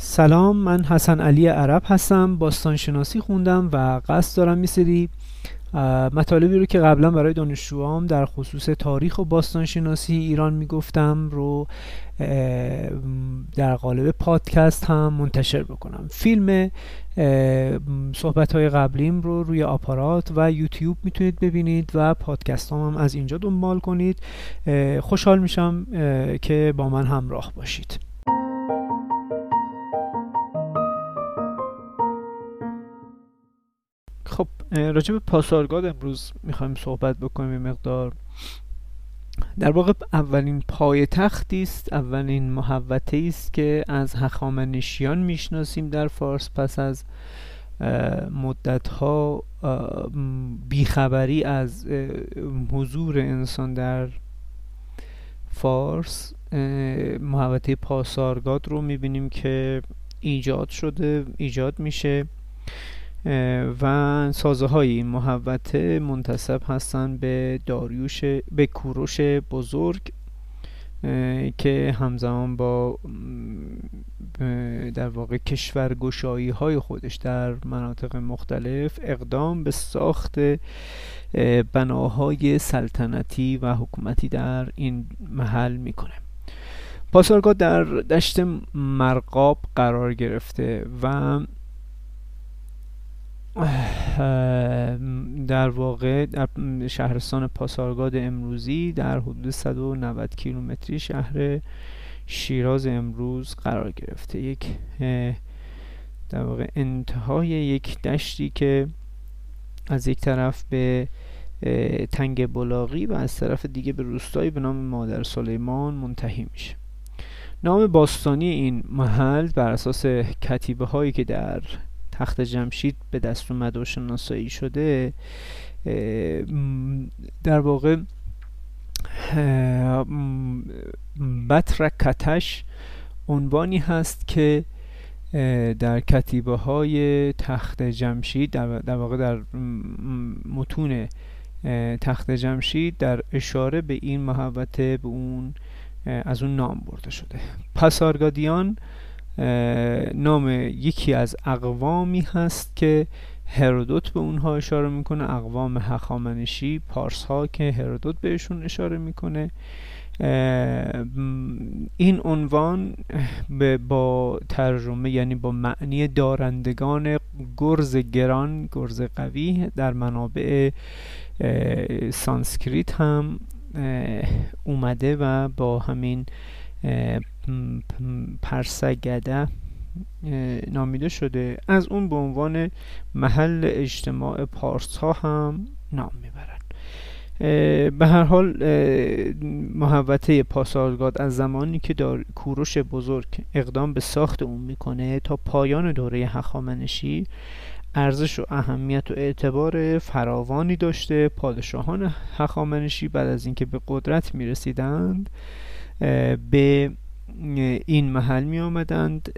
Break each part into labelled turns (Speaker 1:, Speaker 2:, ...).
Speaker 1: سلام من حسن علی عرب هستم باستانشناسی خوندم و قصد دارم میسری مطالبی رو که قبلا برای دانشجوام در خصوص تاریخ و باستانشناسی ایران می‌گفتم رو در قالب پادکست هم منتشر بکنم. فیلم صحبت های قبلیم رو روی آپارات و یوتیوب می‌تونید ببینید و پادکست هم, هم از اینجا دنبال کنید. خوشحال میشم که با من همراه باشید. خب راجع به پاسارگاد امروز می‌خوایم صحبت بکنیم یه مقدار. در واقع اولین پایتختی است اولین محوطه است که از هخامنشیان می‌شناسیم در فارس. پس از مدت ها بیخبری از حضور انسان در فارس محوطه پاسارگاد رو می‌بینیم که ایجاد شده ایجاد میشه. و سازه های این محوطه منتصب هستند به داریوش به کوروش بزرگ که همزمان با در واقع کشورگشایی های خودش در مناطق مختلف اقدام به ساخت بناهای سلطنتی و حکومتی در این محل می‌کنه. پاسارگاد در دشت مرقاب قرار گرفته و در واقع در شهرستان پاسارگاد امروزی در حدود 190 کیلومتری شهر شیراز امروز قرار گرفته. یک در واقع انتهای یک دشتی که از یک طرف به تنگ بلاغی و از طرف دیگه به روستایی به نام مادر سلیمان منتهی میشه. نام باستانی این محل بر اساس کتیبه هایی که در تخت جمشید به دست اومده و شناسایی شده در واقع بطرکتش عنوانی هست که در کتیبه های تخت جمشید در واقع در متون تخت جمشید در اشاره به این محوطه به اون از اون نام برده شده. پسارگادیان نام یکی از اقوامی هست که هرودوت به اونها اشاره می‌کنه. اقوام هخامنشی پارس ها که هرودوت بهشون اشاره می‌کنه. این عنوان با ترجمه یعنی با معنی دارندگان گرز گران گرز قوی در منابع سانسکریت هم اومده و با همین پرسگده نامیده شده. از اون به عنوان محل اجتماع پارس ها هم نام می‌برند به هر حال محوطه پاسارگاد از زمانی که دار کوروش بزرگ اقدام به ساخت اون می‌کنه تا پایان دوره هخامنشی ارزش و اهمیت و اعتبار فراوانی داشته. پادشاهان هخامنشی بعد از اینکه به قدرت می‌رسیدند به این محل می آمدند.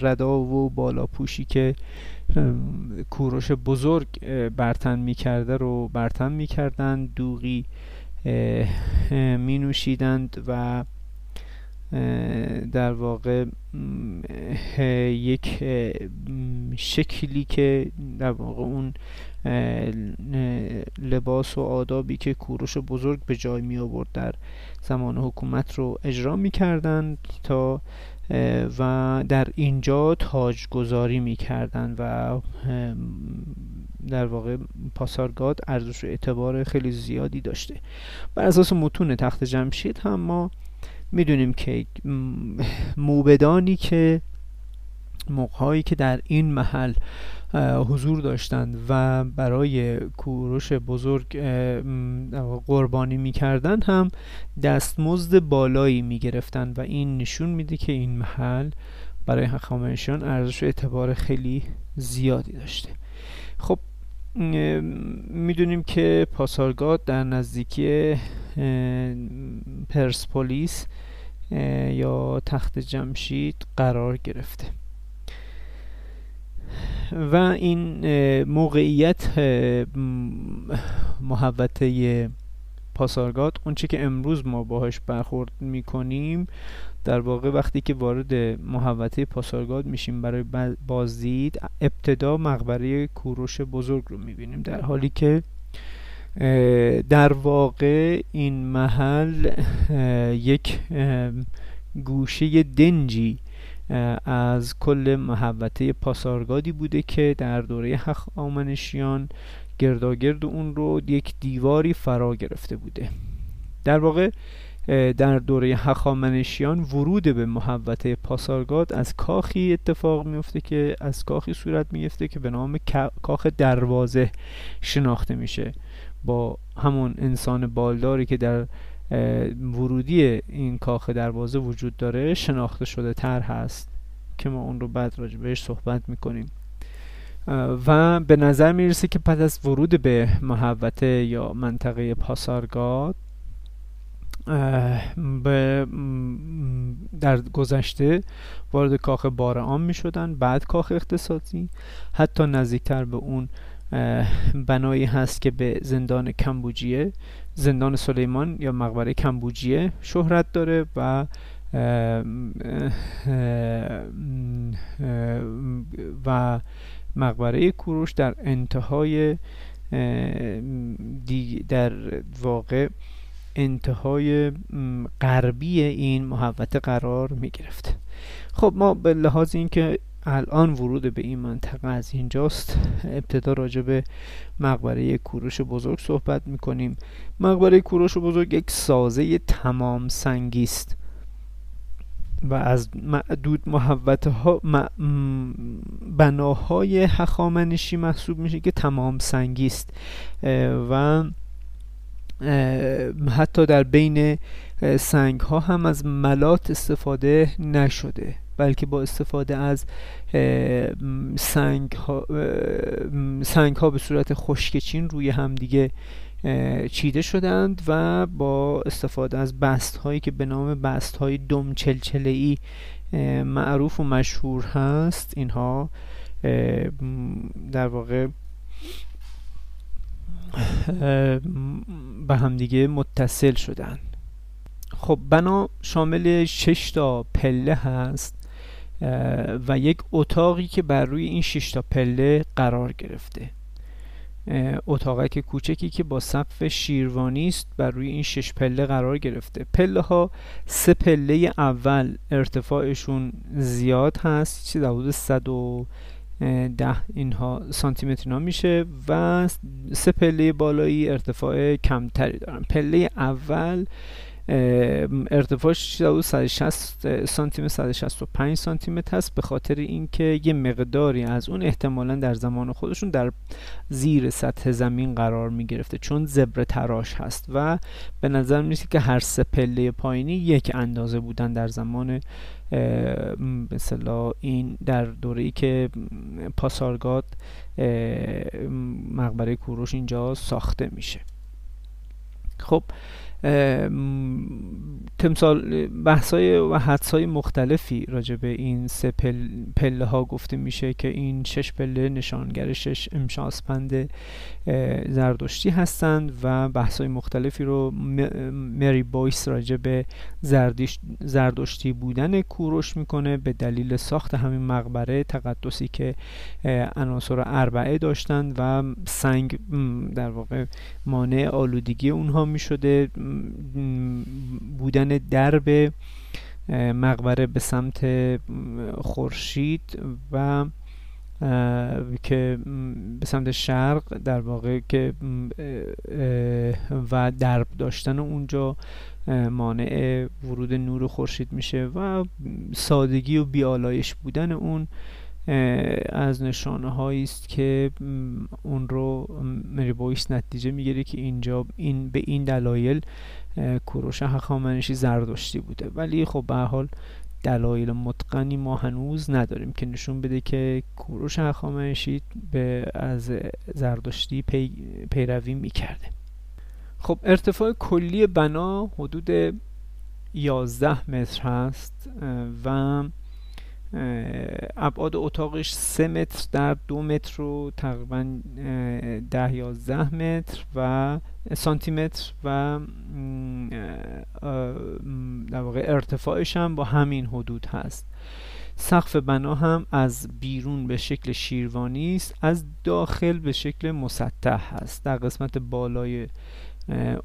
Speaker 1: ردا و بالاپوشی که کوروش بزرگ برتن می کرده رو برتن می کردند. دوغی می نوشیدند و در واقع یک شکلی که در واقع اون لباس و آدابی که کوروش بزرگ به جای می آورد در زمان حکومت رو اجرا می کردند تا و در اینجا تاجگذاری می کردند و در واقع پاسارگاد ارزش و اعتبار خیلی زیادی داشته. بر اساس متون تخت جمشید هم ما می‌دونیم که موبدانی که موقعهایی که در این محل حضور داشتند و برای کوروش بزرگ قربانی می‌کردند هم دستمزد بالایی می‌گرفتند و این نشون میده که این محل برای هخامنشیان ارزش و اعتبار خیلی زیادی داشته. خب می‌دونیم که پاسارگاد در نزدیکی پرسپولیس یا تخت جمشید قرار گرفته. و این موقعیت محوطه پاسارگاد اونچه که امروز ما باهاش برخورد می‌کنیم در واقع وقتی که وارد محوطه پاسارگاد میشیم برای بازدید ابتدا مقبره کوروش بزرگ رو می‌بینیم. در حالی که در واقع این محل یک گوشه دنجی از کل محوطه پاسارگادی بوده که در دوره هخامنشیان گرداگرد اون رو یک دیواری فرا گرفته بوده. در واقع در دوره هخامنشیان ورود به محوطه پاسارگاد از کاخی اتفاق میفته که از کاخی صورت میفته که به نام کاخ دروازه شناخته میشه. با همون انسان بالداری که در ورودی این کاخ دروازه وجود داره شناخته شده تر هست که ما اون رو بعد راجع بهش صحبت می‌کنیم. و به نظر می‌رسه که پس از ورود به محوطه یا منطقه پاسارگاد به در گذشته وارد کاخ بارعام می شدن بعد کاخ اقتصادی حتی نزدیکتر به اون بنایی هست که به زندان کمبوجیه زندان سلیمان یا مقبره کمبوجیه شهرت داره و و مقبره کوروش در انتهای در واقع انتهای غربی این محوطه قرار می گرفت خب ما به لحاظ اینکه الان ورود به این منطقه از اینجاست. ابتدا راجع به مقبره کوروش بزرگ صحبت می‌کنیم. مقبره کوروش بزرگ یک سازه تمام سنگی است و از معدود محوطه ها بناهای هخامنشی محسوب میشه که تمام سنگی است. و حتی در بین سنگ ها هم از ملات استفاده نشده. بلکه با استفاده از سنگ ها, سنگ ها به صورت خشکچین روی هم دیگه چیده شدند و با استفاده از بست هایی که به نام بست های دم چلچله ای معروف و مشهور هست اینها در واقع به همدیگه متصل شدن خب بنا شامل 6 تا پله هست. و یک اتاقی که بر روی این 6 تا پله قرار گرفته. اتاقک کوچکی که با سقف شیروانی است بر روی این شش پله قرار گرفته. پله ها سه پله اول ارتفاعشون زیاد هست چیزی حدود 110 اینها سانتی متر میشه و سه پله بالایی ارتفاع کمتری دارن. پله اول ارتفاعش حدود 160 سانتی متر 165 سانتی متر هست به خاطر اینکه یه مقداری از اون احتمالا در زمان خودشون در زیر سطح زمین قرار می گرفته چون زبر تراش هست و به نظر می‌رسه که هر سه پله پایینی یک اندازه بودن در زمان مثلا این در دوره ای که پاسارگاد مقبره کوروش اینجا ساخته میشه. خب تمثال بحثای و حدسای مختلفی راجع به این سه پل، پله ها گفته میشه که این شش پله نشانگر شش امشاسپند زردشتی هستند و بحثای مختلفی رو مری بویس راجع به زردشتی بودن کوروش می‌کنه به دلیل ساخت همین مقبره تقدسی که عناصر اربعه داشتند و سنگ در واقع مانع آلودگی اونها می‌شده. بودن درب مقبره به سمت خورشید و که به سمت شرق در واقع که و درب داشتن اونجا مانع ورود نور خورشید میشه و سادگی و بیالایش بودن اون از نشانه هایی است که اون رو مری بویس نتیجه می‌گیره که اینجا این به این دلایل کوروش هخامنشی زردشتی بوده. ولی خب به حال دلایل متقنی ما هنوز نداریم که نشون بده که کوروش هخامنشی به از زردشتی پی، پیروی می‌کرده. خب ارتفاع کلی بنا حدود 11 متر هست و ابعاد اتاقش سه متر در دو متر و تقریبا ده یازده متر و سانتی متر و در واقع ارتفاعش هم با همین حدود هست. سقف بنا هم از بیرون به شکل شیروانی است از داخل به شکل مسطح هست. در قسمت بالای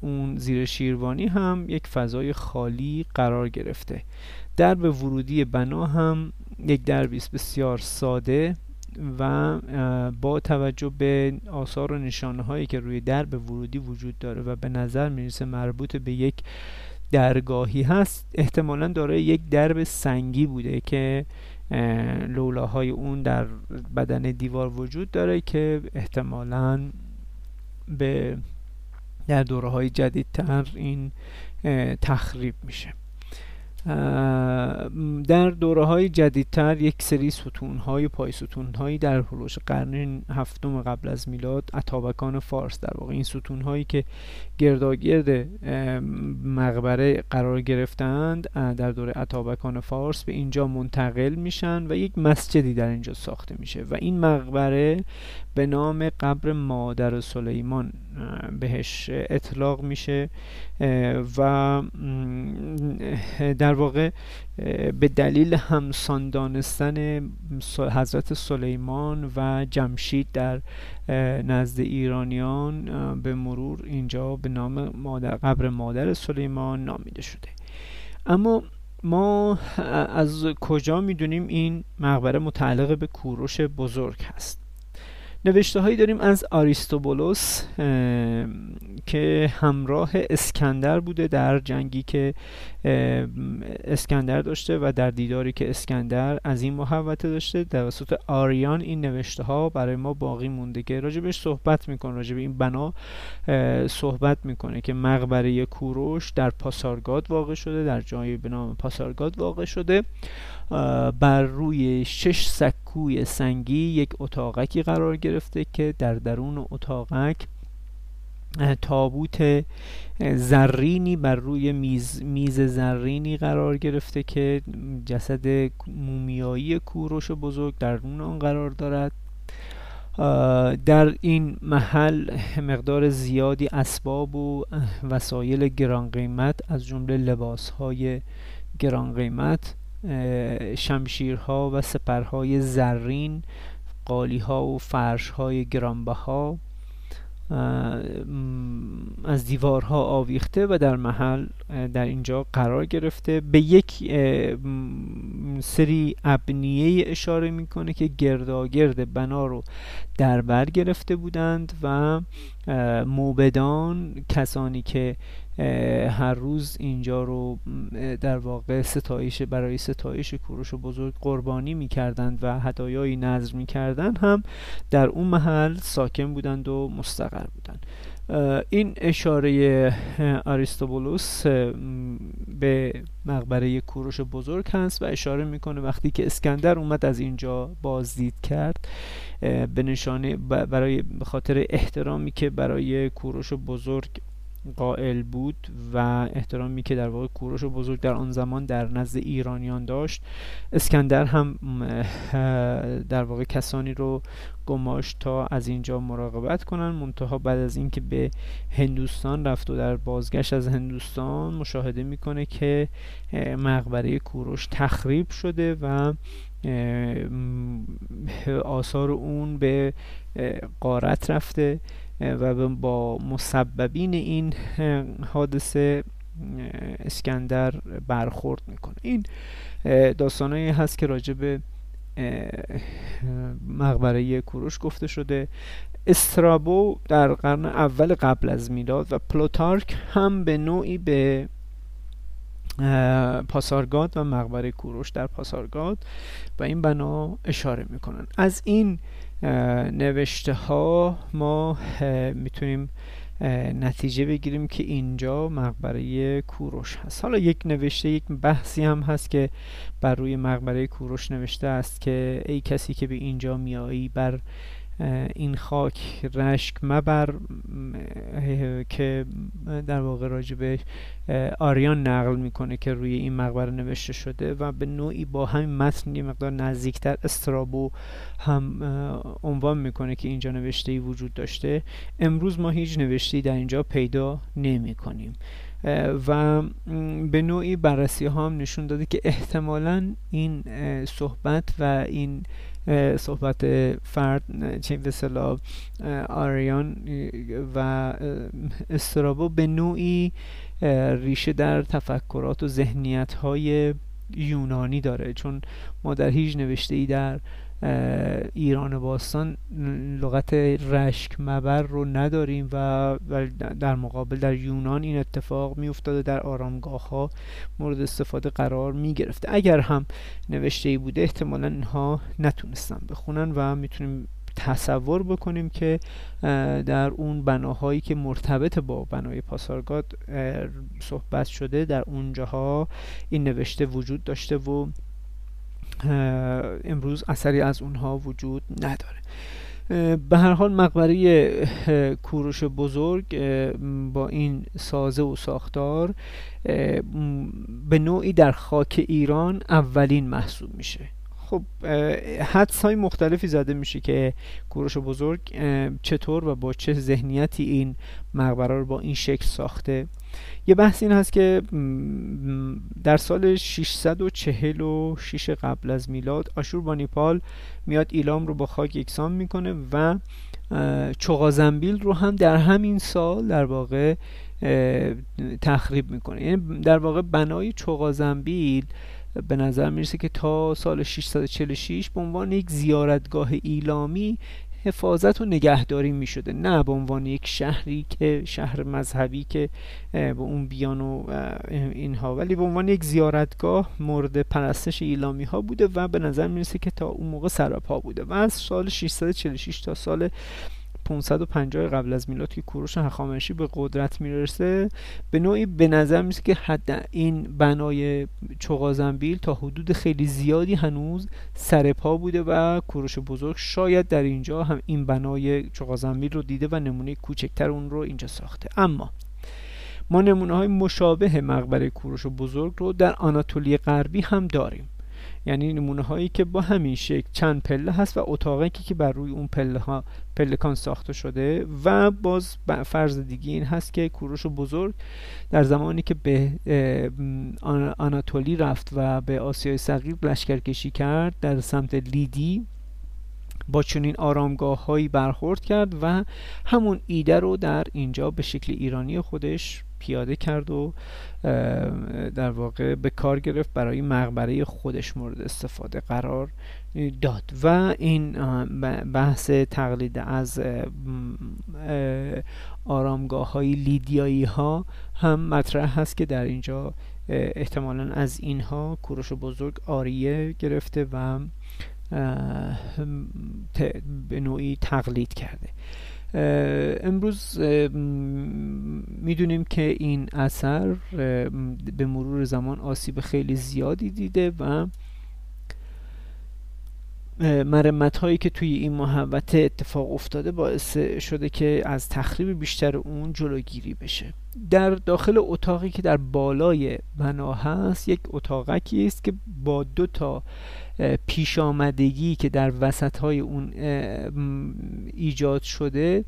Speaker 1: اون زیر شیروانی هم یک فضای خالی قرار گرفته. درب ورودی بنا هم یک دربی بسیار ساده و با توجه به آثار و نشانه هایی که روی درب ورودی وجود داره و به نظر می‌رسه مربوط به یک درگاهی هست احتمالا دارای یک درب سنگی بوده که لولاهای اون در بدن دیوار وجود داره که احتمالا به در دوره های جدیدتر این تخریب میشه. در دوره های جدیدتر یک سری ستون های پای ستون هایی در هلوش قرن هفتم قبل از میلاد اتابکان فارس در واقع این ستون هایی که گرداگرد مقبره قرار گرفتند در دوره اتابکان فارس به اینجا منتقل میشن و یک مسجدی در اینجا ساخته میشه و این مقبره به نام قبر مادر سلیمان بهش اطلاق میشه و در واقع به دلیل همسان دانستن حضرت سلیمان و جمشید در نزد ایرانیان به مرور اینجا به نام مادر قبر مادر سلیمان نامیده شده. اما ما از کجا می‌دونیم این مقبره متعلق به کوروش بزرگ هست؟ نوشته هایی داریم از آریستوبولوس که همراه اسکندر بوده در جنگی که اسکندر داشته و در دیداری که اسکندر از این محوطه داشته. توسط آریان این نوشته ها برای ما باقی مونده که راجبش صحبت می‌کنه. راجب این بنا صحبت می‌کنه که مقبره کوروش در پاسارگاد واقع شده در جایی به نام پاسارگاد واقع شده. بر روی شش سکوی سنگی یک اتاقکی قرار گرفته که در درون اتاقک تابوت زرینی بر روی میز, میز زرینی قرار گرفته که جسد مومیایی کوروش بزرگ در درون آن قرار دارد. در این محل مقدار زیادی اسباب و وسایل گران قیمت از جمله لباس های گران قیمت شمشیرها و سپرهای زرین قالیها و فرشهای گرانبها از دیوارها آویخته و در محل در اینجا قرار گرفته. به یک سری ابنیه اشاره می‌کنه که گرداگرد بنا رو در بر گرفته بودند و موبدان کسانی که هر روز اینجا رو در واقع ستایش برای ستایش کوروش بزرگ قربانی می‌کردند و هدایایی نظر می‌کردند هم در اون محل ساکن بودند و مستقر بودند. این اشاره آریستوبولوس به مقبره کوروش بزرگ هست و اشاره می‌کنه وقتی که اسکندر اومد از اینجا بازدید کرد به نشانه برای خاطر احترامی که برای کوروش بزرگ قائل بود و احترامی که در واقع کوروش بزرگ در آن زمان در نزد ایرانیان داشت. اسکندر هم در واقع کسانی رو گماشت تا از اینجا مراقبت کنن. منتها بعد از اینکه به هندوستان رفت و در بازگشت از هندوستان مشاهده می‌کنه که مقبره کوروش تخریب شده و آثار اون به قارت رفته. و با مسببین این حادثه اسکندر برخورد می‌کنه. این داستانهایی هست که راجع به مقبره کوروش گفته شده. استرابو در قرن اول قبل از میلاد و پلوتارک هم به نوعی به پاسارگاد و مقبره کوروش در پاسارگاد و این بنا اشاره می‌کنن. از این نوشته ها ما می‌تونیم نتیجه بگیریم که اینجا مقبره کوروش هست. حالا یک نوشته یک بحثی هم هست که بر روی مقبره کوروش نوشته است که ای کسی که به اینجا میایی بر این خاک رشک مبر که در واقع راجبه آریان نقل می‌کنه که روی این مقبره نوشته شده و به نوعی با همین متن یه مقدار نزدیکتر استرابو هم عنوان می‌کنه که اینجا نوشته ای وجود داشته. امروز ما هیچ نوشته در اینجا پیدا نمی کنیم و به نوعی بررسی ها هم نشون داده که احتمالا این صحبت و این صحبت فرد چه به آریان و استرابو به نوعی ریشه در تفکرات و ذهنیت های یونانی داره. چون ما در هیچ نوشته ای در ایران باستان لغت رشک مبر رو نداریم و در مقابل در یونان این اتفاق می افتاده در آرامگاه ها مورد استفاده قرار می گرفته اگر هم نوشته ای بوده احتمالا اینها نتونستن بخونن و می‌تونیم تصور بکنیم که در اون بناهایی که مرتبط با بنای پاسارگاد صحبت شده در اونجاها این نوشته وجود داشته و امروز اثری از اونها وجود نداره. به هر حال مقبره کوروش بزرگ با این سازه و ساختار به نوعی در خاک ایران اولین محسوب میشه. خب حدس های مختلفی زده میشه که کوروش بزرگ چطور و با چه ذهنیتی این مقبره رو با این شکل ساخته. یه بحث این هست که در سال 646 قبل از میلاد آشور بانیپال میاد ایلام رو با خاک یکسان می‌کنه و چغازنبیل رو هم در همین سال در واقع تخریب می‌کنه. یعنی در واقع بنای چغازنبیل به نظر می‌رسه که تا سال 646 به عنوان یک زیارتگاه ایلامی حفاظت و نگهداری می شده نه به عنوان یک شهری که شهر مذهبی که به اون بیان و اینها. ولی به عنوان یک زیارتگاه مورد پرستش ایلامی ها بوده و به نظر می‌رسه که تا اون موقع سراپا بوده. و از سال 646 تا سال 550 قبل از میلاد که کوروش هخامنشی به قدرت می‌رسه به نوعی به نظر می‌رسه که حد این بنای چغازنبیل تا حدود خیلی زیادی هنوز سر پا بوده و کوروش بزرگ شاید در اینجا هم این بنای چغازنبیل رو دیده و نمونه کوچکتر اون رو اینجا ساخته. اما ما نمونه های مشابه مقبره کوروش بزرگ رو در آناتولی غربی هم داریم. یعنی نمونه هایی که با همین شکل چند پله هست و اتاقی که بر روی اون پله ها پلکان ساخته شده و باز فرض دیگه این هست که کوروش بزرگ در زمانی که به آناتولی رفت و به آسیای صغیر لشکرکشی کرد در سمت لیدی با چنین آرامگاه هایی برخورد کرد و همون ایده رو در اینجا به شکل ایرانی خودش پیاده کرد و در واقع به کار گرفت برای مقبره خودش مورد استفاده قرار داد. و این بحث تقلید از آرامگاه های لیدیایی ها هم مطرح هست که در اینجا احتمالا از اینها کوروش بزرگ آریه گرفته و به نوعی تقلید کرده. امروز می‌دونیم که این اثر به مرور زمان آسیب خیلی زیادی دیده و مرمت هایی که توی این محوطه اتفاق افتاده باعث شده که از تخریب بیشتر اون جلوگیری بشه. در داخل اتاقی که در بالای بنا هست یک اتاقکی است که با دو تا پیش آمدگی که در وسط های اون ایجاد شده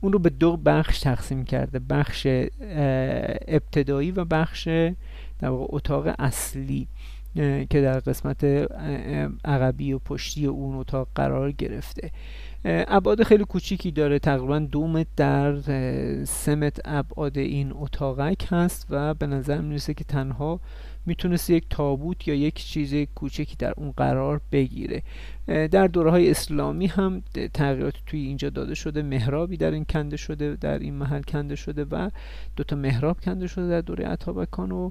Speaker 1: اون رو به دو بخش تقسیم کرده. بخش ابتدایی و بخش در اتاق اصلی. که در قسمت عقبی و پشتی اون اتاق قرار گرفته. ابعاد خیلی کوچیکی داره. تقریبا دو متر در سه متر ابعاد این اتاقک هست و به نظر می‌رسه که تنها می‌تونست یک تابوت یا یک چیز کوچکی در اون قرار بگیره. در دوره های اسلامی هم تغییرات توی اینجا داده شده محرابی در این کنده شده در این محل کنده شده و دو تا محراب کنده شده در دوره عطابکان و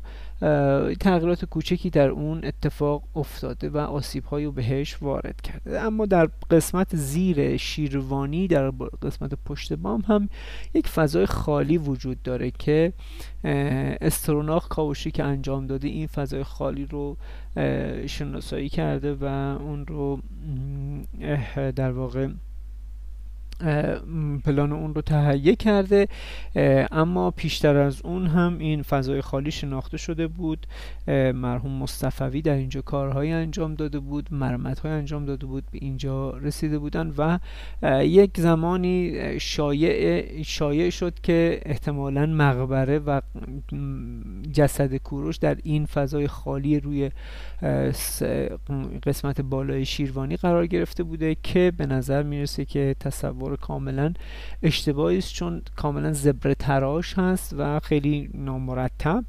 Speaker 1: تغییرات کوچکی در اون اتفاق افتاده و آسیب رو بهش وارد کرده. اما در قسمت زیر شیروانی در قسمت پشت بام هم یک فضای خالی وجود داره که استروناخ کاوشی که انجام داده این فضای خالی رو شناسایی کرده و اون رو در واقع پلان اون رو تهیه کرده اما پیشتر از اون هم این فضای خالی شناخته شده بود. مرحوم مصطفوی در اینجا کارهایی انجام داده بود مرمت انجام داده بود به اینجا رسیده بودن و یک زمانی شایع شایع شد که احتمالا مقبره و جسد کوروش در این فضای خالی روی قسمت بالای شیروانی قرار گرفته بوده که به نظر می‌رسه که تصور کاملا اشتباهی است چون کاملا زبر تراش هست و خیلی نامرتب.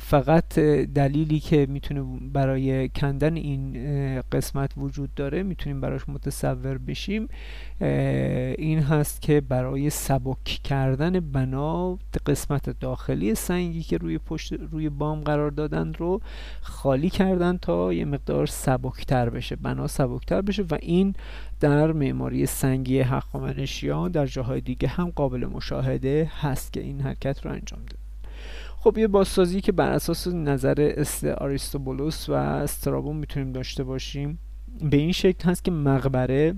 Speaker 1: فقط دلیلی که می‌تونه برای کندن این قسمت وجود داره می‌تونیم براش متصور بشیم. این هست که برای سبک کردن بنا قسمت داخلی سنگی که روی پشت روی بام قرار دادن رو خالی کردن تا یه مقدار سبکتر بشه بنا سبکتر بشه و این در معماری سنگی هخامنشیان در جاهای دیگه هم قابل مشاهده هست که این حرکت رو انجام داد. خب یه بازسازی که بر اساس نظر است آریستوبولوس و استرابون می‌تونیم داشته باشیم به این شکل هست که مقبره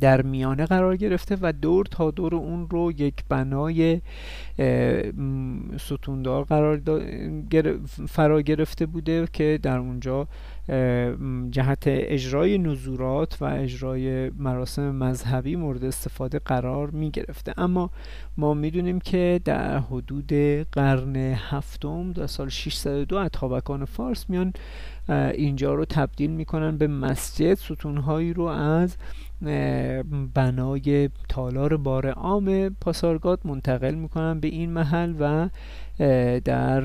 Speaker 1: در میانه قرار گرفته و دور تا دور اون رو یک بنای ستوندار قرار فرا گرفته بوده که در اونجا جهت اجرای نزورات و اجرای مراسم مذهبی مورد استفاده قرار می گرفته. اما ما می‌دونیم که در حدود قرن هفتم در سال 602 اتابکان فارس میان اینجا رو تبدیل می‌کنن به مسجد. ستونهایی رو از بنای تالار بار عام پاسارگاد منتقل می‌کنن به این محل و در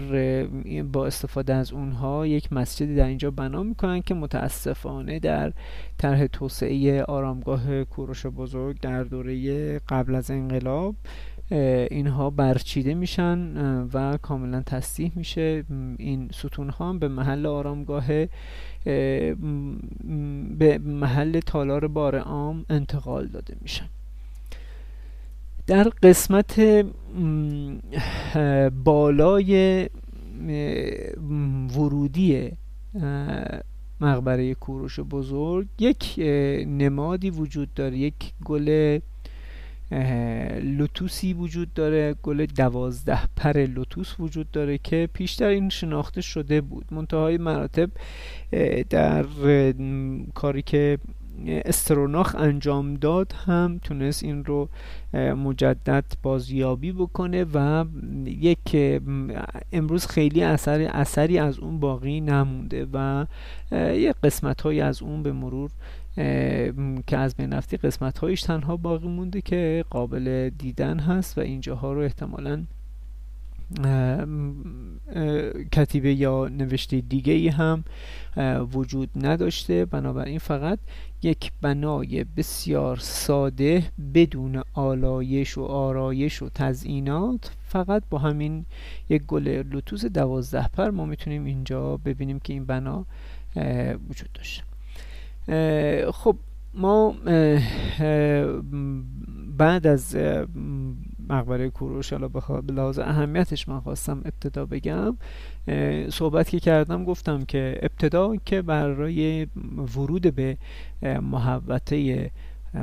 Speaker 1: با استفاده از اونها یک مسجدی در اینجا بنا می‌کنن که متاسفانه در طرح توسعه آرامگاه کوروش بزرگ در دوره قبل از انقلاب اینها برچیده میشن و کاملا تصدیح میشه. این ستون ها به محل آرامگاه به محل تالار بار عام انتقال داده میشن. در قسمت بالای ورودی مقبره کوروش بزرگ یک نمادی وجود داره. یک گل لوتوسی وجود داره گل دوازده پر لوتوس وجود داره که پیشتر این شناخته شده بود. منتهای مراتب در کاری که استروناخ انجام داد هم تونست این رو مجدد بازیابی بکنه و یک امروز خیلی اثر اثری از اون باقی نمونده و یک قسمت های از اون به مرور که از بین رفتی قسمت هایش تنها باقی مونده که قابل دیدن هست و اینجاها رو احتمالا کتیبه یا نوشته دیگه ای هم وجود نداشته. بنابراین فقط یک بنای بسیار ساده بدون آلایش و آرایش و تزئینات فقط با همین یک گل لوتوس دوازده پر ما می‌تونیم اینجا ببینیم که این بنا وجود داشته. خب ما بعد از مقبره کوروش حالا به لحاظ اهمیتش من خواستم ابتدا بگم صحبت که کردم گفتم که ابتدا که برای ورود به محوطه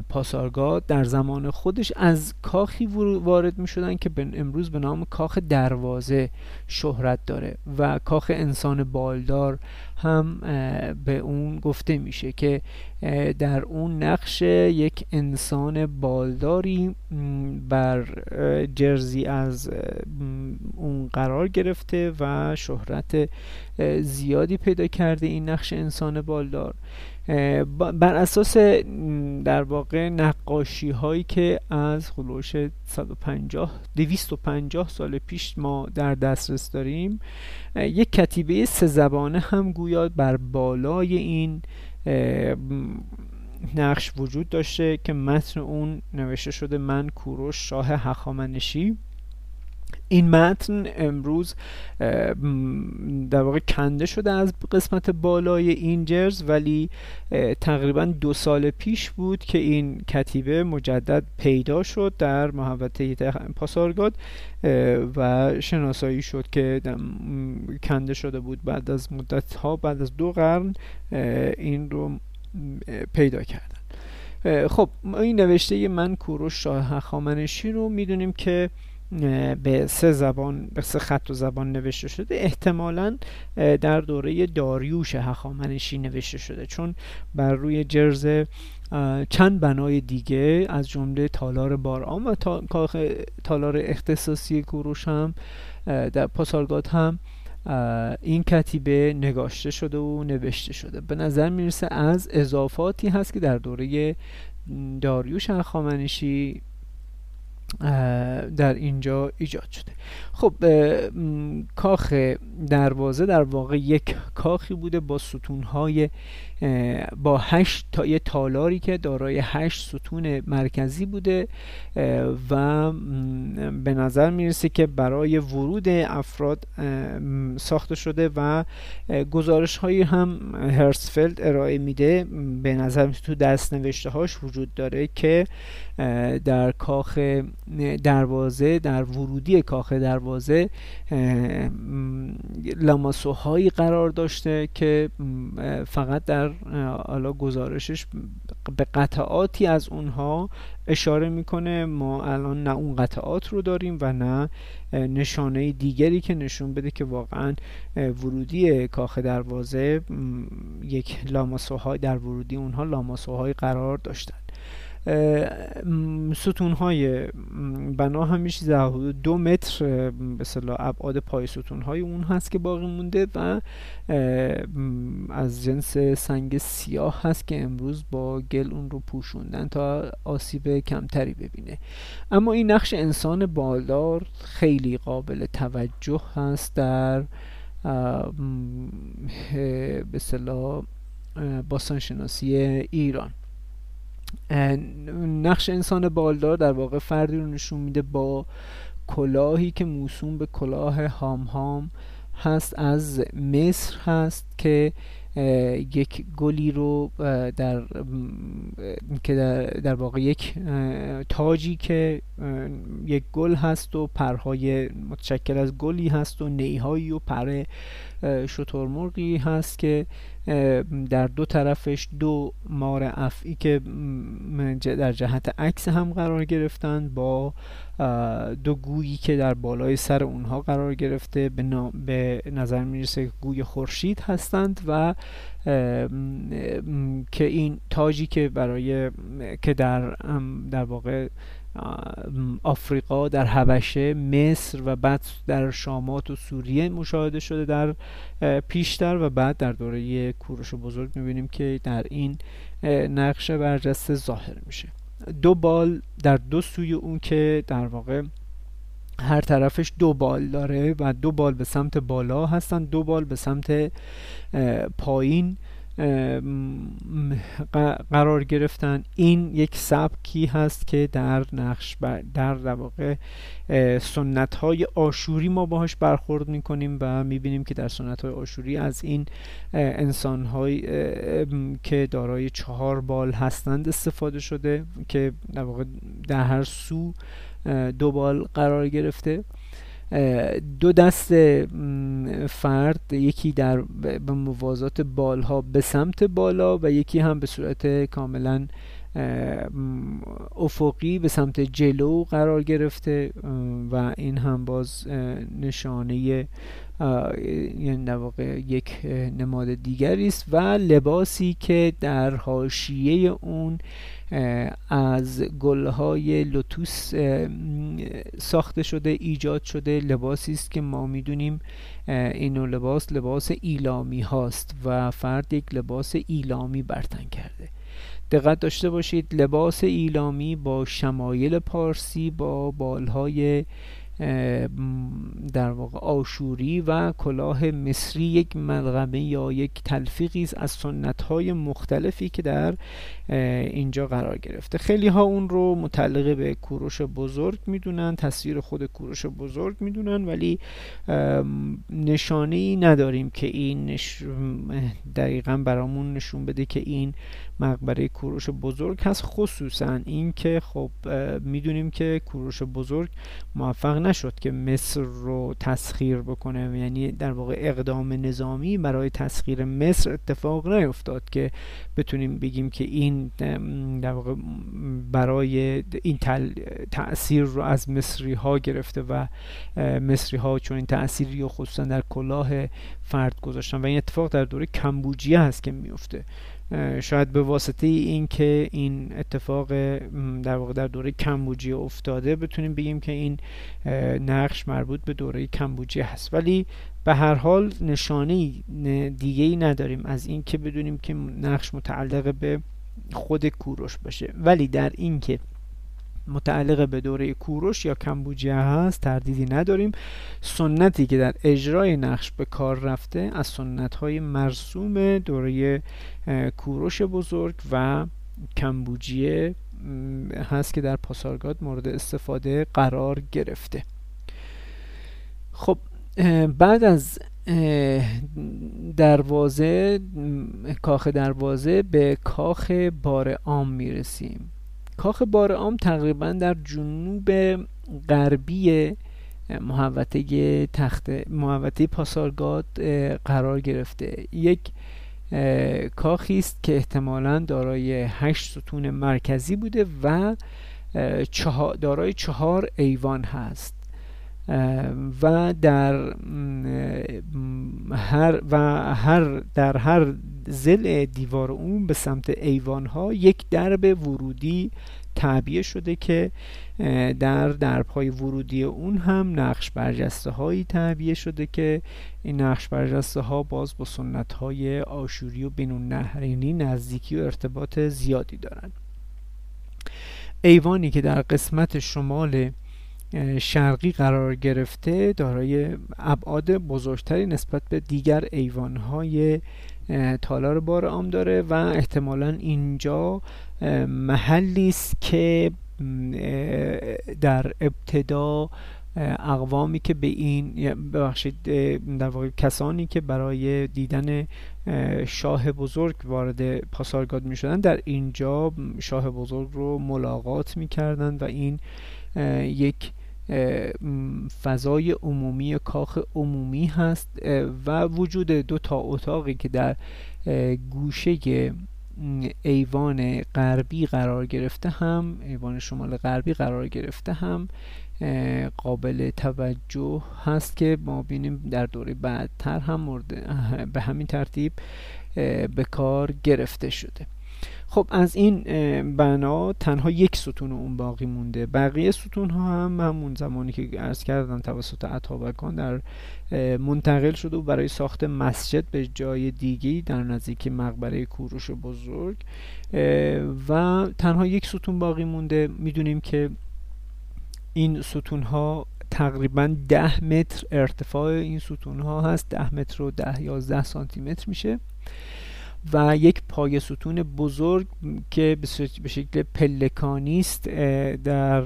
Speaker 1: پاسارگاد در زمان خودش از کاخی وارد می شدن که امروز به نام کاخ دروازه شهرت داره و کاخ انسان بالدار هم به اون گفته میشه که در اون نقش یک انسان بالداری بر جرزی از اون قرار گرفته و شهرت زیادی پیدا کرده این نقش انسان بالدار. بر اساس در واقع نقاشی هایی که از خلوش 150 250 سال پیش ما در دسترس داریم یک کتیبه سه زبانه هم گویا بر بالای این نقش وجود داشته که متن اون نوشته شده من کوروش شاه هخامنشی. این متن امروز در واقع کنده شده از قسمت بالای این جرز ولی تقریبا دو سال پیش بود که این کتیبه مجدد پیدا شد در محوطه پاسارگاد و شناسایی شد که کنده شده بود بعد از مدت ها بعد از دو قرن این رو پیدا کردن. خب این نوشته من کوروش شاه هخامنشی رو می‌دونیم که به سه زبان به سه خط و زبان نوشته شده. احتمالا در دوره داریوش هخامنشی نوشته شده. چون بر روی جرز چند بنای دیگه از جمله تالار بارام و تالار اختصاصی کوروش هم در پاسارگاد هم این کتیبه نگاشته شده و نوشته شده. به نظر می‌رسه از اضافاتی هست که در دوره داریوش هخامنشی در اینجا ایجاد شده. خب کاخ دروازه در واقع یک کاخی بوده با ستونهای با هشت تا یه تالاری که دارای هشت ستون مرکزی بوده و به نظر می‌رسه که برای ورود افراد ساخته شده و گزارش هایی هم هرسفلد ارائه میده. به نظر تو دست نوشته هاش وجود داره که در کاخ دروازه در ورودی کاخ دروازه لاماسوهایی قرار داشته که فقط در حالا گزارشش به قطعاتی از اونها اشاره می‌کنه. ما الان نه اون قطعات رو داریم و نه نشانه دیگری که نشون بده که واقعا ورودی کاخ دروازه یک لاماسوهای در ورودی اونها لاماسوهای قرار داشتن. ستون های بنا هم میشه دو متر به ابعاد پای ستون های اون هست که باقی مونده و از جنس سنگ سیاه هست که امروز با گل اون رو پوشوندن تا آسیب کمتری ببینه. اما این نقش انسان بالدار خیلی قابل توجه هست در به صلاح باستانشناسی ایران. نقش انسان بالدار در واقع فردی رو نشون میده با کلاهی که موسوم به کلاه هام هام هست از مصر هست که یک گلی رو در که در, در واقع یک تاجی که یک گل هست و پرهای متشکل از گلی هست و نیهایی و پر شترمرغی هست که در دو طرفش دو مار افعی که در جهت عکس هم قرار گرفتن با دو گویی که در بالای سر اونها قرار گرفته به, به نظر می‌رسه گوی خورشید هستند و که این تاجی که برای که در در واقع آفریقا در حبشه مصر و بعد در شامات و سوریه مشاهده شده در پیشتر و بعد در دوره کوروش بزرگ می‌بینیم که در این نقشه برجسته ظاهر میشه. دو بال در دو سوی اون که در واقع هر طرفش دو بال داره و دو بال به سمت بالا هستن دو بال به سمت پایین. قرار گرفتن. این یک سبکی هست که در نقش در واقع سنت های آشوری ما باهاش برخورد می‌کنیم و می‌بینیم که در سنت های آشوری از این انسان های که دارای چهار بال هستند استفاده شده که در واقع در هر سو دو بال قرار گرفته. دو دست فرد یکی در به موازات بالها به سمت بالا و یکی هم به صورت کاملا افقی به سمت جلو قرار گرفته و این هم باز نشانه یعنی در واقع یک نماد دیگری است و لباسی که در حاشیه اون از گلهای لوتوس ساخته شده ایجاد شده لباسی است که ما می‌دونیم اینو لباس لباس ایلامی هاست و فرد یک لباس ایلامی برتن کرده. دقت داشته باشید لباس ایلامی با شمایل پارسی با بالهای در واقع آشوری و کلاه مصری یک ملغمه یا یک تلفیقی از سنت های مختلفی که در اینجا قرار گرفته خیلی ها اون رو متعلق به کوروش بزرگ می‌دونن تصویر خود کوروش بزرگ می‌دونن ولی نشانه ای نداریم که این. دقیقا برامون نشون بده که این مقبره کوروش بزرگ هست خصوصا این که خب می‌دونیم که کوروش بزرگ موفق نشد که مصر رو تسخیر بکنه. یعنی در واقع اقدام نظامی برای تسخیر مصر اتفاق نیفتاد که بتونیم بگیم که این در واقع برای این تاثیر رو از مصری ها گرفته و مصری ها چون این تأثیری و خصوصا در کلاه فرد گذاشتن. و این اتفاق در دوره کمبوجیه هست که میفته شاید به واسطه این که این اتفاق در واقع در دوره کمبوجی افتاده بتونیم بگیم که این نقش مربوط به دوره کمبوجی هست. ولی به هر حال نشانه دیگه ای نداریم از این که بدونیم که نقش متعلق به خود کوروش باشه. ولی در این که متعلق به دوره کوروش یا کمبوجیه هست تردیدی نداریم. سنتی که در اجرای نقش به کار رفته از سنت های مرسوم دوره کوروش بزرگ و کمبوجیه هست که در پاسارگاد مورد استفاده قرار گرفته. خب بعد از دروازه کاخ دروازه به کاخ بار عام می‌رسیم. کاخ بارعام تقریبا در جنوب غربی محوطه تخت محوطه پاسارگاد قرار گرفته. یک کاخی است که احتمالا دارای هشت ستون مرکزی بوده و دارای چهار ایوان هست. و در هر و هر در هر زل دیوار اون به سمت ایوان ها یک درب ورودی تعبیه شده که در دربهای ورودی اون هم نقش برجسته هایی تعبیه شده که این نقش برجسته ها باز با سنت های آشوری و بین النهرینی نزدیکی و ارتباط زیادی دارند ایوانی که در قسمت شمال شرقی قرار گرفته دارای ابعاد بزرگتری نسبت به دیگر ایوانهای تالار بار عام داره و احتمالا اینجا محلی است که در ابتدا اقوامی که به این ببخشید در واقع کسانی که برای دیدن شاه بزرگ وارد پاسارگاد می شدن در اینجا شاه بزرگ رو ملاقات می کردن و این یک فضای عمومی کاخ عمومی هست و وجود دو تا اتاقی که در گوشه ایوان غربی قرار گرفته هم ایوان شمال غربی قرار گرفته هم قابل توجه هست که ما بینیم در دوره بعدتر هم مورد به همین ترتیب به کار گرفته شده. خب از این بنا تنها یک ستون اون باقی مونده. بقیه ستون ها هم همون زمانی که ارز کردن توسط عطابکان در منتقل شده و برای ساخت مسجد به جای دیگی در نزدیک مقبره کوروش بزرگ. و تنها یک ستون باقی مونده. می‌دونیم که این ستون ها تقریبا ده متر ارتفاع این ستون ها هست. ده متر و ده یازده سانتی متر میشه. و یک پای ستون بزرگ که به شکل پلکانی است در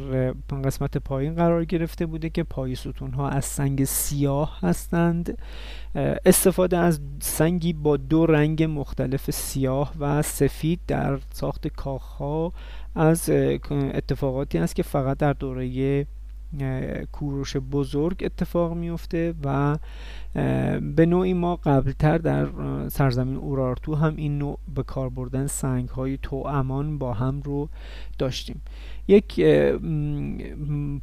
Speaker 1: قسمت پایین قرار گرفته بوده که پای ستون ها از سنگ سیاه هستند. استفاده از سنگی با دو رنگ مختلف سیاه و سفید در ساخت کاخ ها از اتفاقاتی است که فقط در دوره کوروش بزرگ اتفاق میفته و به نوعی ما قبلتر در سرزمین اورارتو هم این نوع به کار بردن سنگ های تو امان با هم رو داشتیم. یک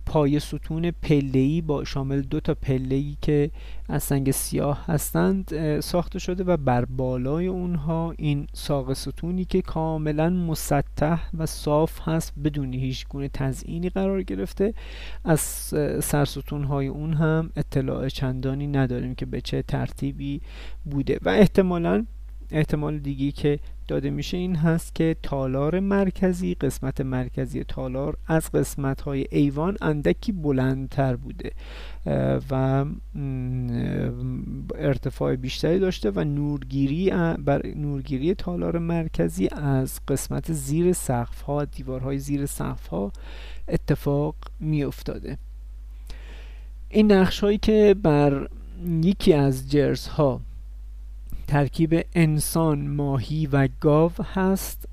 Speaker 1: پای ستون پلهی با شامل دو تا پلهی که از سنگ سیاه هستند ساخته شده و بر بالای اونها این ساق ستونی که کاملا مسطح و صاف هست بدون هیچ گونه تزئینی قرار گرفته. از سرستون های اون هم اطلاع چندانی نداریم که به چه ترتیبی بوده و احتمالا احتمال دیگی که داده میشه این هست که تالار مرکزی قسمت مرکزی تالار از قسمت های ایوان اندکی بلندتر بوده و ارتفاع بیشتری داشته و نورگیری بر نورگیری تالار مرکزی از قسمت زیر سقف ها دیوارهای زیر سقف ها اتفاق می افتاده این نقش هایی که بر یکی از جرس ها ترکیب انسان ماهی و گاو هست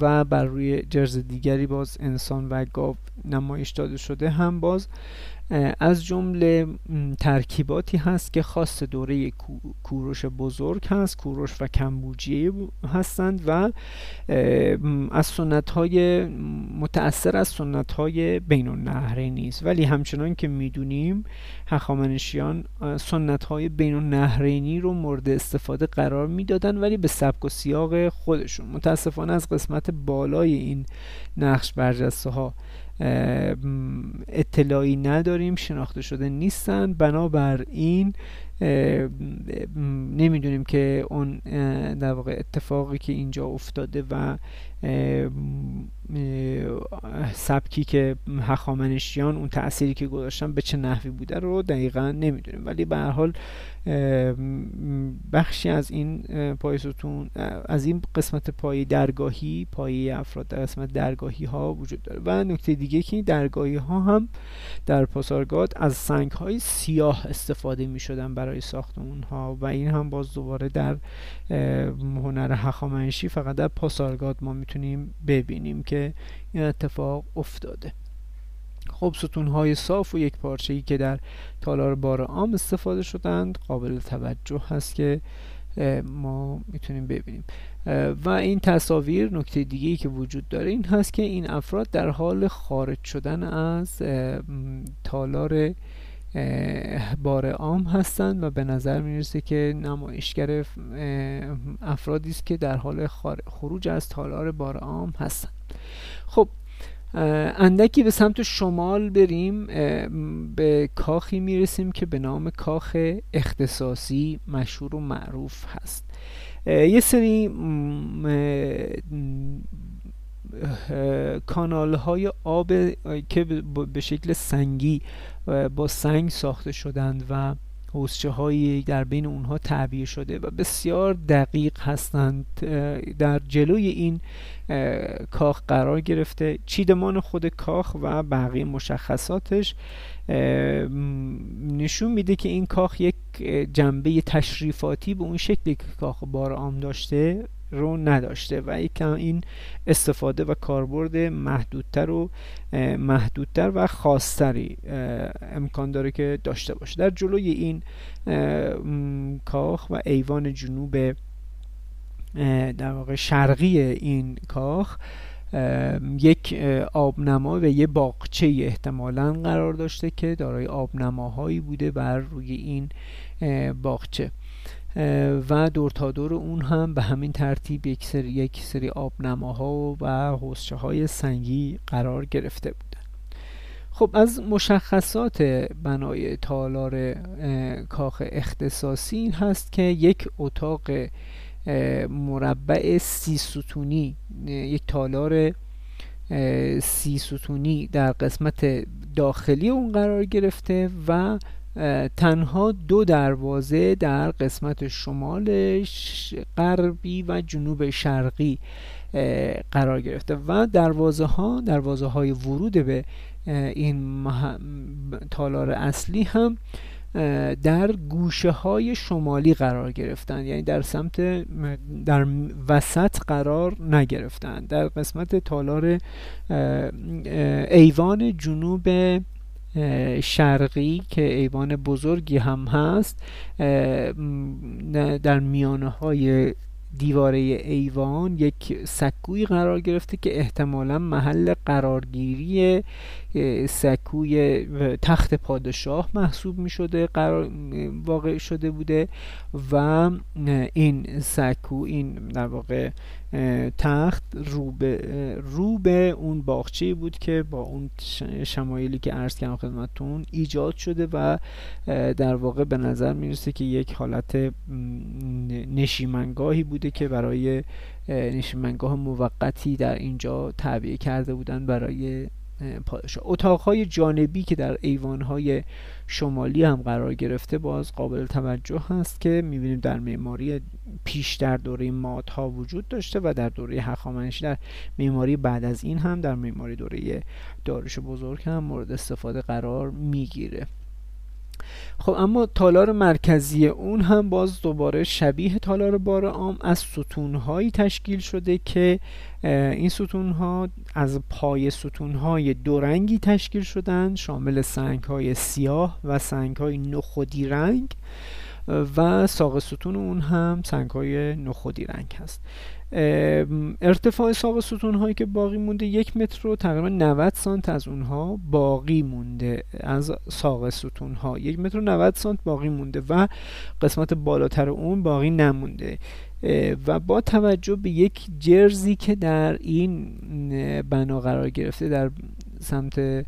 Speaker 1: و بر روی جرز دیگری باز انسان و گاو نمایش داده شده هم باز. از جمله ترکیباتی هست که خاص دوره کوروش بزرگ هست کوروش و کمبوجیه هستند و از سنت های متأثر از سنت های بین النهرین نیست. ولی همچنان که می‌دونیم هخامنشیان سنت های بین النهرینی رو مورد استفاده قرار می‌دادن ولی به سبک و سیاق خودشون. متاسفانه از قسمت بالای این نقش برجسته ها اطلاعی نداریم شناخته شده نیستن. بنابراین نمی‌دونیم که اون در واقع اتفاقی که اینجا افتاده و سبکی که هخامنشیان اون تأثیری که گذاشتن به چه نحوی بوده رو دقیقا نمی‌دونیم. ولی به هر حال بخشی از این پای ستون از این قسمت پای درگاهی پای افراد در قسمت درگاهی ها وجود داره. و نکته دیگه که درگاهی ها هم در پاسارگاد از سنگ های سیاه استفاده می شدن برای ساخت اونها و این هم باز دوباره در هنر هخامنشی فقط در پاسارگاد ما می‌تونیم ببینیم که این اتفاق افتاده. خب ستون های صاف و یک پارچه ای که در تالار بار عام استفاده شدند قابل توجه هست که ما می‌تونیم ببینیم. و این تصاویر نکته دیگه ای که وجود داره این هست که این افراد در حال خارج شدن از تالار بار عام هستند و به نظر می‌رسه که نمایشگر افرادی است که در حال خروج از تالار بار عام هستند. خب اندکی به سمت شمال بریم. به کاخی می‌رسیم که به نام کاخ اختصاصی مشهور و معروف هست. یه سری کانال های آب که به شکل سنگی با سنگ ساخته شدند و حوزچه هایی در بین اونها تعبیه شده و بسیار دقیق هستند. در جلوی این کاخ قرار گرفته. چیدمان خود کاخ و بقیه مشخصاتش نشون میده که این کاخ یک جنبه تشریفاتی به اون شکلی که کاخ بار عام داشته رو نداشته و یکم این استفاده و کاربرد محدودتر و محدودتر و خاصتری امکان داره که داشته باشه. در جلوی این کاخ و ایوان جنوب در واقع شرقی این کاخ یک آبنما و یه باغچه احتمالا قرار داشته که دارای آبنماهایی بوده بر روی این باغچه. و دور تا دور اون هم به همین ترتیب یک سری یک سری آبنماها و حوزچه های سنگی قرار گرفته بودن خب از مشخصات بنای تالار کاخ اختصاصی این هست که یک اتاق مربع سی ستونی یک تالار سی ستونی در قسمت داخلی اون قرار گرفته و تنها دو دروازه در قسمت شمال غربی و جنوب شرقی قرار گرفته و دروازه ها دروازه های ورود به این تالار اصلی هم در گوشه های شمالی قرار گرفتن یعنی در سمت در وسط قرار نگرفتن در قسمت تالار ایوان جنوب شرقی که ایوان بزرگی هم هست در میانه های دیواره ایوان یک سکوی قرار گرفته که احتمالا محل قرارگیری سکوی تخت پادشاه محسوب می شده قرار واقع شده بوده و این سکو این در واقع تخت رو به, اون باغچه بود که با اون شمایلی که عرض کردم خدمتتون ایجاد شده و در واقع به نظر می‌رسه که یک حالت نشیمنگاهی بوده که برای نشیمنگاه موقتی در اینجا تعبیه کرده بودن برای پادشاه. اتاقهای جانبی که در ایوانهای شمالی هم قرار گرفته باز قابل توجه هست که می‌بینیم در معماری پیش در دوره مادها وجود داشته و در دوره هخامنشی در معماری بعد از این هم در معماری دوره داریوش بزرگ هم مورد استفاده قرار می‌گیره. خب اما تالار مرکزی اون هم باز دوباره شبیه تالار بار عام از ستونهایی تشکیل شده که این ستونها از پای ستونهای دو رنگی تشکیل شدن شامل سنگهای سیاه و سنگهای نخودی رنگ. و ساق ستون اون هم سنگهای نخودی رنگ هست. ارتفاع ساق ستون هایی که باقی مونده یک متر رو تقریبا 90 سانت از اونها باقی مونده از ساق ستون ها یک متر و 90 سانت باقی مونده و قسمت بالاتر اون باقی نمونده. و با توجه به یک جرزی که در این بنا قرار گرفته در سمت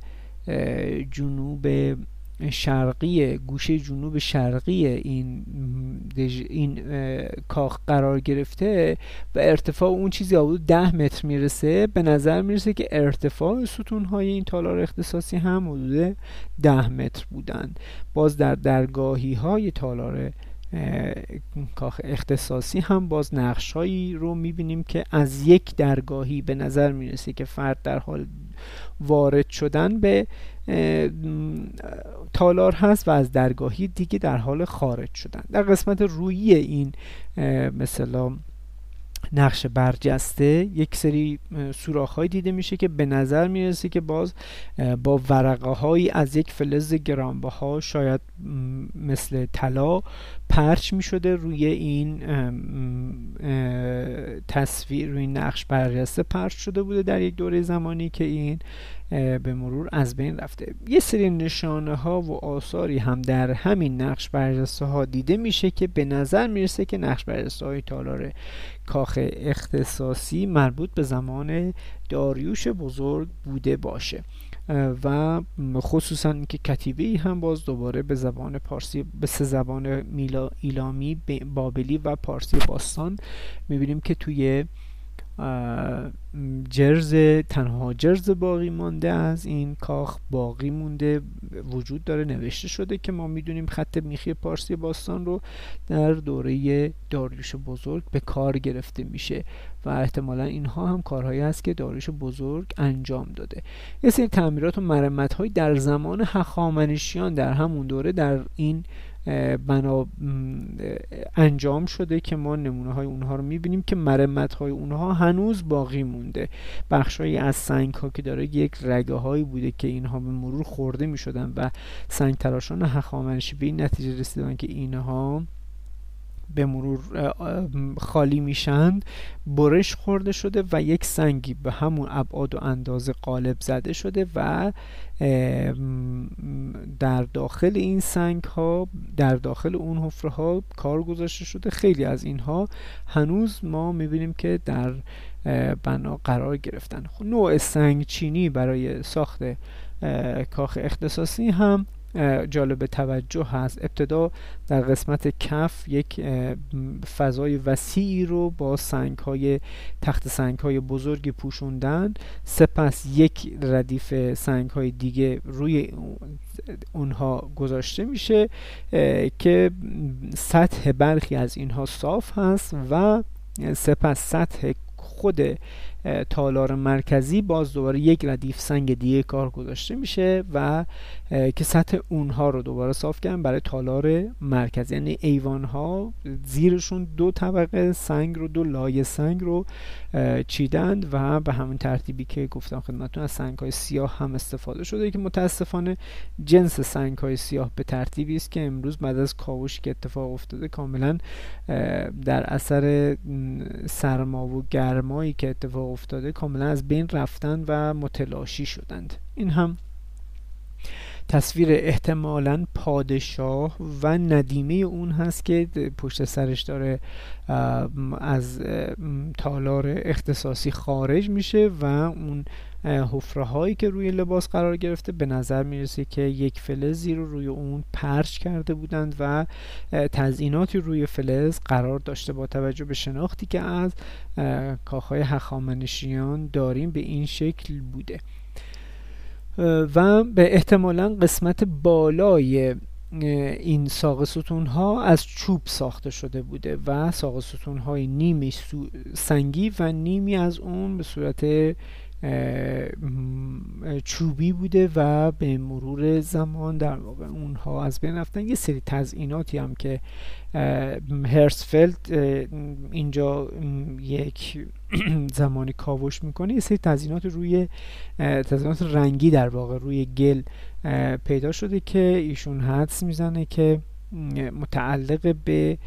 Speaker 1: جنوب شرقی گوشه جنوب شرقی این این کاخ قرار گرفته و ارتفاع اون چیزی حدود ده متر می‌رسه. به نظر می‌رسه که ارتفاع ستون های این تالار اختصاصی هم حدود ده متر بودن. باز در درگاهی های تالار کاخ اختصاصی هم باز نقشهایی رو می‌بینیم که از یک درگاهی به نظر می‌رسه که فرد در حال وارد شدن به تالار هست و از درگاهی دیگه در حال خارج شدن. در قسمت روی این مثلا نقش برجسته یک سری سوراخ دیده میشه که به نظر می‌رسه که باز با ورقه هایی از یک فلز گرانبها شاید مثل طلا پرچ می‌شده روی این تصویر روی نقش برجسته پرچ شده بوده در یک دوره زمانی که این به مرور از بین رفته. یه سری نشانه ها و آثاری هم در همین نقش برجسته ها دیده میشه که به نظر می‌رسه که نقش برجسته های تالار کاخ اختصاصی مربوط به زمان داریوش بزرگ بوده باشه. و خصوصا که کتیبه ای هم باز دوباره به زبان پارسی به سه زبان میلا ایلامی بابلی و پارسی باستان می‌بینیم که توی جرز تنها جرز باقی مانده از این کاخ باقی مونده وجود داره نوشته شده که ما می‌دونیم خط میخی پارسی باستان رو در دوره داریوش بزرگ به کار گرفته میشه و احتمالا اینها هم کارهایی است که داریوش بزرگ انجام داده. یه سری تعمیرات و مرمت های در زمان هخامنشیان در همون دوره در این بنا انجام شده که ما نمونه های اونها رو می‌بینیم که مرمت های اونها هنوز باقی مونده. بخشهایی از سنگ ها که داره یک رگه هایی بوده که اینها به مرور خورده می‌شدن و سنگ تراشان هخامنشی به این نتیجه رسیدن که اینها به مرور خالی میشند برش خورده شده و یک سنگی به همون ابعاد و اندازه قالب زده شده و در داخل این سنگ ها در داخل اون حفره ها کار گذاشته شده. خیلی از اینها هنوز ما می‌بینیم که در بنا قرار گرفتن. خب نوع سنگ چینی برای ساخت کاخ اختصاصی هم جالب توجه هست. ابتدا در قسمت کف یک فضای وسیعی رو با سنگ های تخت سنگ های بزرگی پوشوندن. سپس یک ردیف سنگ های دیگه روی اونها گذاشته میشه که سطح برخی از اینها صاف هست و سپس سطح خود تالار مرکزی باز دوباره یک ردیف سنگ دیگه کار گذاشته میشه و که سطح اونها رو دوباره صاف کردن برای تالار مرکزی. یعنی ایوان ها زیرشون دو طبقه سنگ رو دو لایه سنگ رو چیدند و به همون ترتیبی که گفتم خدمتتون از سنگ های سیاه هم استفاده شده که متاسفانه جنس سنگ های سیاه به ترتیبی است که امروز بعد از کاوشی که اتفاق افتاده کاملا در اثر سرما و گرمایی که اتفاق افتاده کاملا از بین رفتن و متلاشی شدند. این هم تصویر احتمالا پادشاه و ندیمه اون هست که پشت سرش داره از تالار اختصاصی خارج میشه و اون حفره هایی که روی لباس قرار گرفته به نظر می‌رسه که یک فلزی رو روی اون پرچ کرده بودند و تزئیناتی روی فلز قرار داشته با توجه به شناختی که از کاخهای هخامنشیان داریم به این شکل بوده. و به احتمالا قسمت بالای این ساق ستون ها از چوب ساخته شده بوده و ساق ستون های نیمی سنگی و نیمی از اون به صورت چوبی بوده و به مرور زمان در واقع اونها از بین رفتن. یه سری تزئیناتی هم که هرسفلد اینجا یک زمانی کاوش می‌کنه. یه سری تزئینات روی تزئینات رنگی در واقع روی گل پیدا شده که ایشون حدس می‌زنه که متعلق به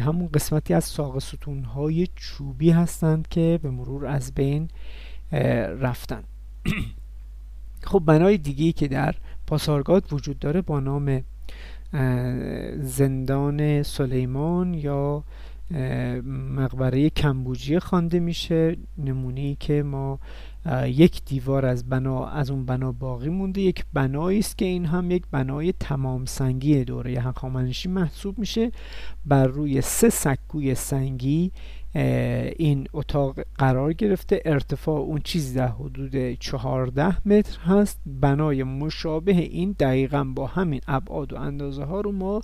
Speaker 1: همون قسمتی از ساق ستون های چوبی هستند که به مرور از بین رفتن. خب بنای دیگه که در پاسارگاد وجود داره با نام زندان سلیمان یا مقبره کمبوجیه خوانده میشه نمونه که ما یک دیوار از بنا از اون بنا باقی مونده. یک بنایی است که این هم یک بنای تمام سنگی دوره هخامنشی محسوب میشه. بر روی سه سکوی سنگی این اتاق قرار گرفته. ارتفاع اون چیزی در حدود 14 متر هست. بنای مشابه این دقیقا با همین ابعاد و اندازه ها رو ما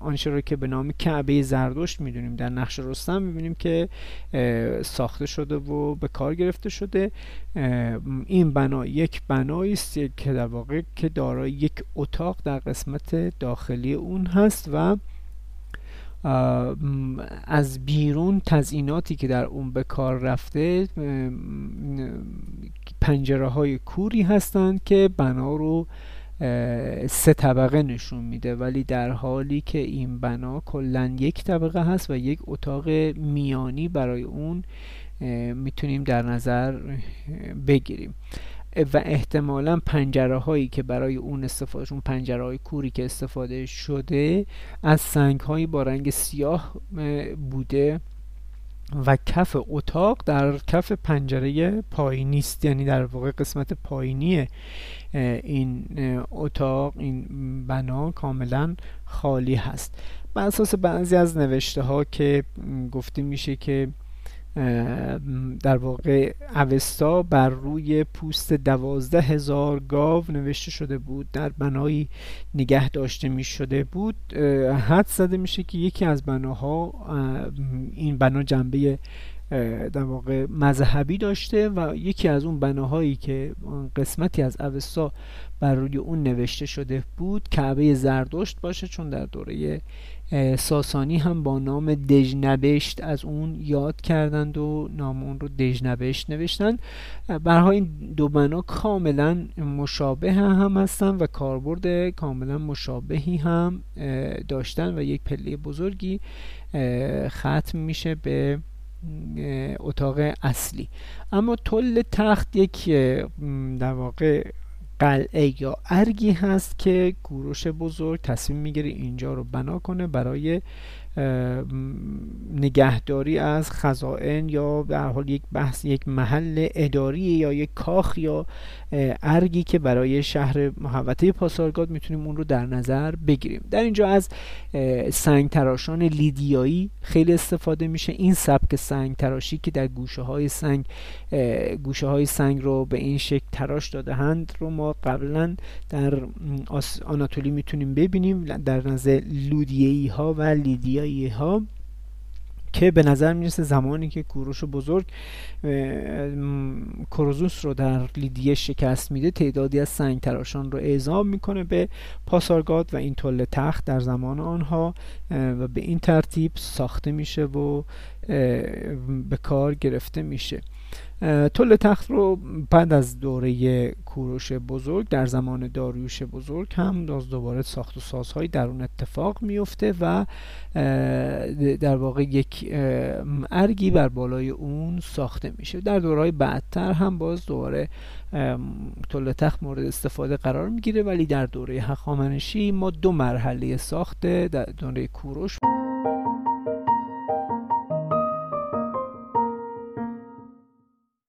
Speaker 1: آنچه رو که به نام کعبه زردشت می‌دونیم. در نقش رستم می‌بینیم که ساخته شده و به کار گرفته شده. این بنا یک بنایی است که در واقع که دارای یک اتاق در قسمت داخلی اون هست و از بیرون تزئیناتی که در اون به کار رفته پنجره های کوری هستند که بنا رو سه طبقه نشون میده. ولی در حالی که این بنا کلا یک طبقه هست و یک اتاق میانی برای اون می‌تونیم در نظر بگیریم. و احتمالا پنجره هایی که برای اون استفاده اون پنجره های کوری که استفاده شده از سنگ هایی با رنگ سیاه بوده و کف اتاق در کف پنجره پایینی است یعنی در واقع قسمت پایینی این اتاق این بنا کاملا خالی هست. بر اساس بعضی از نوشته ها که گفته میشه که در واقع اوستا بر روی پوست دوازده هزار گاو نوشته شده بود در بنایی نگه داشته می شده بود. حد زده میشه که یکی از بناها این بنا جنبه در واقع مذهبی داشته و یکی از اون بناهایی که قسمتی از اوستا بر روی اون نوشته شده بود کعبه زردشت باشه چون در دوره ساسانی هم با نام دژنبشت از اون یاد کردند و نام اون رو دژنبشت نوشتند برها این دو بنا کاملا مشابه هم هستن و کاربرد کاملا مشابهی هم داشتن و یک پله بزرگی ختم میشه به اتاق اصلی. اما طل تخت یک در واقع قلعه یا ارگی هست که گوروش بزرگ تصمیم می‌گیره اینجا رو بنا کنه برای نگهداری از خزائن یا در حال یک بحث یک محل اداری یا یک کاخ یا ارگی که برای شهر محوطه پاسارگاد می‌تونیم اون رو در نظر بگیریم. در اینجا از سنگ تراشان لیدیایی خیلی استفاده میشه. این سبک سنگ تراشی که در گوشه های سنگ گوشه های سنگ رو به این شکل تراش داده هند رو ما قبلا در آناتولی می‌تونیم ببینیم. در نظر لودیایی ها و لیدیایی ها که به نظر می‌رسه زمانی که کوروش بزرگ کروزوس رو در لیدیه شکست میده تعدادی از سنگ تراشان رو اعزام می‌کنه به پاسارگاد و این طول تخت در زمان آنها و به این ترتیب ساخته میشه و به کار گرفته میشه. طول تخت رو بعد از دوره کوروش بزرگ در زمان داریوش بزرگ هم باز دوباره ساخت و سازهایی در اون اتفاق میفته و در واقع یک ارگی بر بالای اون ساخته میشه. در دورهای بعدتر هم باز دوباره طول تخت مورد استفاده قرار می‌گیره. ولی در دوره هخامنشی ما دو مرحله ساخته در دوره کوروش